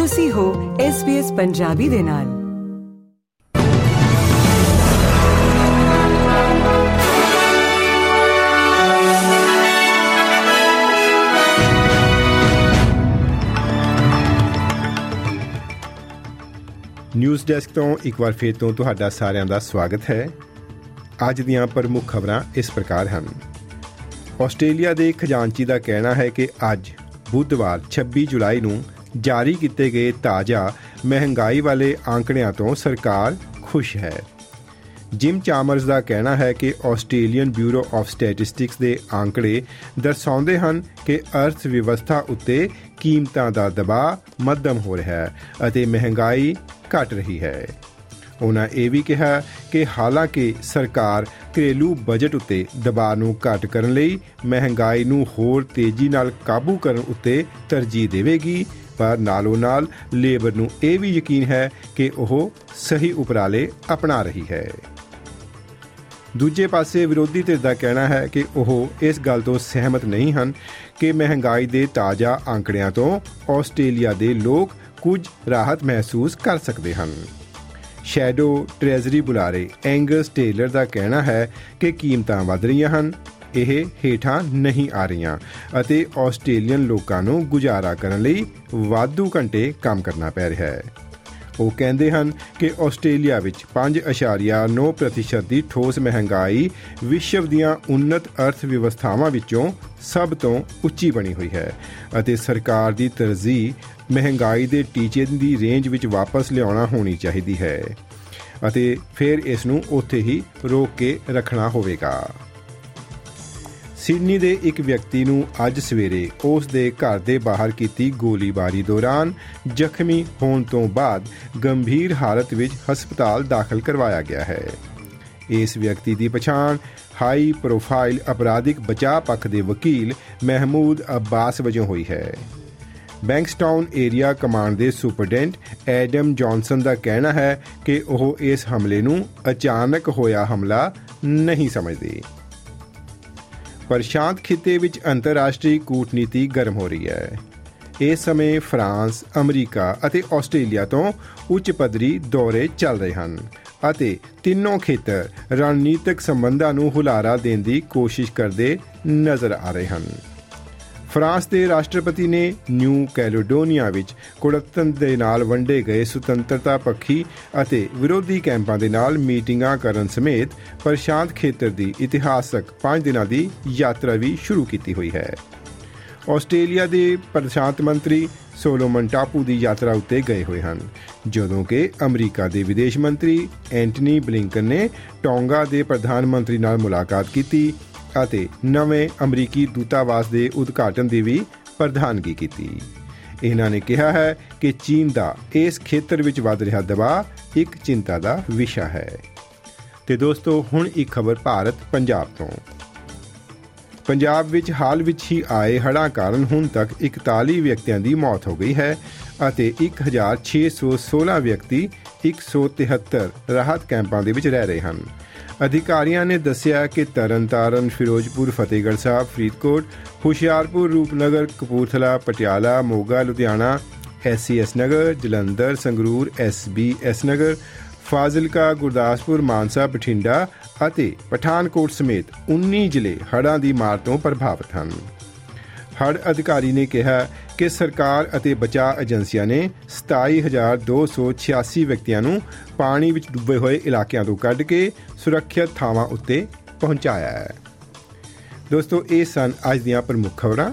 ਤੁਸੀਂ ਹੋ SBS ਪੰਜਾਬੀ ਦੇ ਨਾਲ। ਨਿਊਜ਼ ਡੈਸਕ ਤੋਂ ਇੱਕ ਵਾਰ ਫੇਰ ਤੋਂ ਤੁਹਾਡਾ ਸਾਰਿਆਂ ਦਾ ਸਵਾਗਤ ਹੈ। ਅੱਜ ਦੀਆਂ ਪ੍ਰਮੁੱਖ ਖਬਰਾਂ ਇਸ ਪ੍ਰਕਾਰ ਹਨ। ਆਸਟ੍ਰੇਲੀਆ ਦੇ ਖਜ਼ਾਨਚੀ ਦਾ ਕਹਿਣਾ ਹੈ ਕਿ ਅੱਜ ਬੁੱਧਵਾਰ 26 ਜੁਲਾਈ ਨੂੰ ਜਾਰੀ ਕੀਤੇ ਗਏ ਤਾਜ਼ਾ ਮਹਿੰਗਾਈ ਵਾਲੇ ਆંકੜਿਆਂ ਤੋਂ ਸਰਕਾਰ ਖੁਸ਼ ਹੈ। ਜਿਮ ਚਾਮਰਸ ਦਾ ਕਹਿਣਾ ਹੈ ਕਿ ਆਸਟ੍ਰੇਲੀਅਨ ਬਿਊਰੋ ਆਫ ਸਟੈਟਿਸਟਿਕਸ ਦੇ ਆંકੜੇ ਦਰਸਾਉਂਦੇ ਹਨ ਕਿ ਅਰਥ ਵਿਵਸਥਾ ਉੱਤੇ ਕੀਮਤਾਂ ਦਾ ਦਬਾਅ ਮੱਧਮ ਹੋ ਰਿਹਾ ਹੈ ਅਤੇ ਮਹਿੰਗਾਈ ਘਟ ਰਹੀ ਹੈ। ਉਹਨਾਂ ਇਹ ਵੀ ਕਿਹਾ ਕਿ ਹਾਲਾਂਕਿ ਸਰਕਾਰ ਘਰੇਲੂ ਬਜਟ ਉੱਤੇ ਦਬਾਅ ਨੂੰ ਘਟ ਕਰਨ ਲਈ ਮਹਿੰਗਾਈ ਨੂੰ ਹੋਰ ਤੇਜ਼ੀ ਨਾਲ ਕਾਬੂ ਕਰਨ ਉੱਤੇ ਤਰਜੀਹ ਦੇਵੇਗੀ, ਪਰ ਨਾਲੋਂ ਨਾਲ ਲੇਬਰ ਨੂੰ ਇਹ ਵੀ ਯਕੀਨ ਹੈ ਕਿ ਉਹ ਸਹੀ ਉਪਰਾਲੇ ਅਪਣਾ ਰਹੀ ਹੈ। ਦੂਜੇ ਪਾਸੇ ਵਿਰੋਧੀ ਧਿਰ ਦਾ ਕਹਿਣਾ ਹੈ ਕਿ ਉਹ ਇਸ ਗੱਲ ਤੋਂ ਸਹਿਮਤ ਨਹੀਂ ਹਨ ਕਿ ਮਹਿੰਗਾਈ ਦੇ ਤਾਜ਼ਾ ਆંકੜਿਆਂ ਤੋਂ ਆਸਟ੍ਰੇਲੀਆ ਦੇ ਲੋਕ ਕੁਝ ਰਾਹਤ ਮਹਿਸੂਸ ਕਰ ਸਕਦੇ ਹਨ। ਸ਼ੈਡੋ ਟ੍ਰੈਜ਼ਰੀ ਬੁਲਾਰੇ ਐਂਗਸ ਟੇਲਰ ਦਾ ਕਹਿਣਾ ਹੈ ਕਿ ਕੀਮਤਾਂ ਵਧ ਰਹੀਆਂ ਹਨ। ਇਹ ਹੇਠਾਂ ਨਹੀਂ ਆ ਰਹੀਆਂ ਅਤੇ ਆਸਟ੍ਰੇਲੀਅਨ ਲੋਕਾਂ ਨੂੰ ਗੁਜ਼ਾਰਾ ਕਰਨ ਲਈ ਵਾਧੂ ਘੰਟੇ ਕੰਮ ਕਰਨਾ ਪੈ ਰਿਹਾ ਹੈ। ਉਹ ਕਹਿੰਦੇ ਹਨ ਕਿ ਆਸਟ੍ਰੇਲੀਆ ਵਿੱਚ 5.9% ਦੀ ਠੋਸ ਮਹਿੰਗਾਈ ਵਿਸ਼ਵ ਦੀਆਂ ਉન્નਤ ਅਰਥ ਵਿਵਸਥਾਵਾਂ ਵਿੱਚੋਂ ਸਭ ਤੋਂ ਉੱਚੀ ਬਣੀ ਹੋਈ ਹੈ ਅਤੇ ਸਰਕਾਰ ਦੀ ਤਰਜੀਹ ਮਹਿੰਗਾਈ ਦੇ ਟੀਚੇ ਦੀ ਰੇਂਜ ਵਿੱਚ ਵਾਪਸ ਲਿਆਉਣਾ ਹੋਣੀ ਚਾਹੀਦੀ ਹੈ ਅਤੇ ਫਿਰ ਇਸ ਨੂੰ ਉੱਥੇ ਹੀ ਰੋਕ ਕੇ ਰੱਖਣਾ ਹੋਵੇਗਾ। ਸਿਡਨੀ ਦੇ ਇੱਕ ਵਿਅਕਤੀ ਨੂੰ ਅੱਜ ਸਵੇਰੇ ਉਸ ਦੇ ਘਰ ਦੇ ਬਾਹਰ ਕੀਤੀ ਗੋਲੀਬਾਰੀ ਦੌਰਾਨ ਜ਼ਖਮੀ ਹੋਣ ਤੋਂ ਬਾਅਦ ਗੰਭੀਰ ਹਾਲਤ ਵਿੱਚ ਹਸਪਤਾਲ ਦਾਖਲ ਕਰਵਾਇਆ ਗਿਆ ਹੈ। ਇਸ ਵਿਅਕਤੀ ਦੀ ਪਛਾਣ ਹਾਈ ਪ੍ਰੋਫਾਈਲ ਅਪਰਾਧਿਕ ਬਚਾਅ ਪੱਖ ਦੇ ਵਕੀਲ ਮਹਿਮੂਦ ਅਬਾਸ ਵਜੋਂ ਹੋਈ ਹੈ। ਬੈਂਕਸਟਾਊਨ ਏਰੀਆ ਕਮਾਂਡ ਦੇ ਸੁਪਰਡੈਂਟ ਐਡਮ ਜੌਨਸਨ ਦਾ ਕਹਿਣਾ ਹੈ ਕਿ ਉਹ ਇਸ ਹਮਲੇ ਨੂੰ ਅਚਾਨਕ ਹੋਇਆ ਹਮਲਾ ਨਹੀਂ ਸਮਝਦੇ। ਪ੍ਰਸ਼ਾਂਤ ਖਿੱਤੇ ਵਿੱਚ ਅੰਤਰਰਾਸ਼ਟਰੀ ਕੂਟਨੀਤੀ ਗਰਮ ਹੋ ਰਹੀ ਹੈ। ਇਸ ਸਮੇਂ ਫਰਾਂਸ, ਅਮਰੀਕਾ ਅਤੇ ਆਸਟ੍ਰੇਲੀਆ ਤੋਂ ਉੱਚ ਪੱਧਰੀ ਦੌਰੇ ਚੱਲ ਰਹੇ ਹਨ। ਅਤੇ ਤਿੰਨੋਂ ਖੇਤਰ ਰਣਨੀਤਿਕ ਸੰਬੰਧਾਂ ਨੂੰ ਹੁਲਾਰਾ ਦੇਣ ਦੀ ਕੋਸ਼ਿਸ਼ ਕਰਦੇ ਨਜ਼ਰ ਆ ਰਹੇ ਹਨ। ਫਰਾਂਸ ਦੇ ਰਾਸ਼ਟਰਪਤੀ ਨੇ ਨਿਊ ਕੈਲੇਡੋਨੀਆ ਵਿੱਚ ਕੁੜਤਨ ਦੇ ਨਾਲ ਵੰਡੇ ਗਏ ਸੁਤੰਤਰਤਾ ਪੱਖੀ ਅਤੇ ਵਿਰੋਧੀ ਕੈਂਪਾਂ ਦੇ ਨਾਲ ਮੀਟਿੰਗਾਂ ਕਰਨ ਸਮੇਤ ਪ੍ਰਸ਼ਾਂਤ ਖੇਤਰ ਦੀ ਇਤਿਹਾਸਕ 5 ਦਿਨਾਂ ਦੀ ਯਾਤਰਾ ਵੀ ਸ਼ੁਰੂ ਕੀਤੀ ਹੋਈ ਹੈ। ਆਸਟ੍ਰੇਲੀਆ ਦੇ ਪ੍ਰਸ਼ਾਂਤ ਮੰਤਰੀ ਸੋਲੋਮਨ ਟਾਪੂ ਦੀ ਯਾਤਰਾ ਉੱਤੇ ਗਏ ਹੋਏ ਹਨ, ਜਦੋਂ ਕਿ ਅਮਰੀਕਾ ਦੇ ਵਿਦੇਸ਼ ਮੰਤਰੀ ਐਂਟਨੀ ਬਲਿੰਕਨ ਨੇ ਟੋਂਗਾ ਦੇ ਪ੍ਰਧਾਨ ਮੰਤਰੀ ਨਾਲ ਮੁਲਾਕਾਤ ਕੀਤੀ ਅਤੇ ਨਵੇਂ ਅਮਰੀਕੀ ਦੂਤਾਵਾਸ ਦੇ ਉਦਘਾਟਨ ਦੀ ਵੀ ਪ੍ਰਧਾਨਗੀ ਕੀਤੀ। ਇਹਨਾਂ ਨੇ ਕਿਹਾ ਹੈ ਕਿ ਚੀਨ ਦਾ ਇਸ ਖੇਤਰ ਵਿੱਚ ਵਧ ਰਿਹਾ ਦਬਾਅ ਇੱਕ ਚਿੰਤਾ ਦਾ ਵਿਸ਼ਾ ਹੈ। ਤੇ ਦੋਸਤੋ, ਹੁਣ ਇੱਕ ਖਬਰ ਭਾਰਤ ਪੰਜਾਬ ਤੋਂ। ਪੰਜਾਬ ਵਿੱਚ ਹਾਲ ਵਿੱਚ ਹੀ ਆਏ ਹੜ੍ਹਾਂ ਕਾਰਨ ਹੁਣ ਤੱਕ 41 ਵਿਅਕਤੀਆਂ ਦੀ ਮੌਤ ਹੋ ਗਈ ਹੈ ਅਤੇ 1616 ਵਿਅਕਤੀ 173 ਰਾਹਤ ਕੈਂਪਾਂ ਦੇ ਵਿੱਚ ਰਹਿ ਰਹੇ ਹਨ। ਅਧਿਕਾਰੀਆਂ ਨੇ ਦੱਸਿਆ ਕਿ ਤਰਨਤਾਰਨ ਫਿਰੋਜ਼ਪੁਰ, ਫਤਿਹਗੜ੍ਹ ਸਾਹਿਬ, ਫਰੀਦਕੋਟ, ਹੁਸ਼ਿਆਰਪੁਰ, ਰੂਪਨਗਰ, ਕਪੂਰਥਲਾ, ਪਟਿਆਲਾ, ਮੋਗਾ, ਲੁਧਿਆਣਾ, ਐਸਸੀਐਸ ਨਗਰ, ਜਲੰਧਰ, ਸੰਗਰੂਰ, ਐਸਬੀਐਸ ਨਗਰ ਫਾਜ਼ਿਲਕਾ, ਗੁਰਦਾਸਪੁਰ, ਮਾਨਸਾ, ਬਠਿੰਡਾ ਅਤੇ ਪਠਾਨਕੋਟ ਸਮੇਤ 19 ਜ਼ਿਲ੍ਹੇ ਹੜ੍ਹਾਂ ਦੀ ਮਾਰ ਤੋਂ ਪ੍ਰਭਾਵਿਤ ਹਨ। ਹੜ ਅਧਿਕਾਰੀ ਨੇ ਕਿਹਾ ਕਿ ਸਰਕਾਰ ਅਤੇ ਬਚਾਅ ਏਜੰਸੀਆਂ ਨੇ 27286 ਵਿਅਕਤੀਆਂ ਨੂੰ ਪਾਣੀ ਵਿੱਚ ਡੁੱਬੇ ਹੋਏ ਇਲਾਕਿਆਂ ਤੋਂ ਕੱਢ ਕੇ ਸੁਰੱਖਿਅਤ ਥਾਵਾਂ ਉੱਤੇ ਪਹੁੰਚਾਇਆ ਹੈ। ਦੋਸਤੋ, ਇਹ ਸਨ ਅੱਜ ਦੀਆਂ ਪ੍ਰਮੁੱਖ ਖਬਰਾਂ।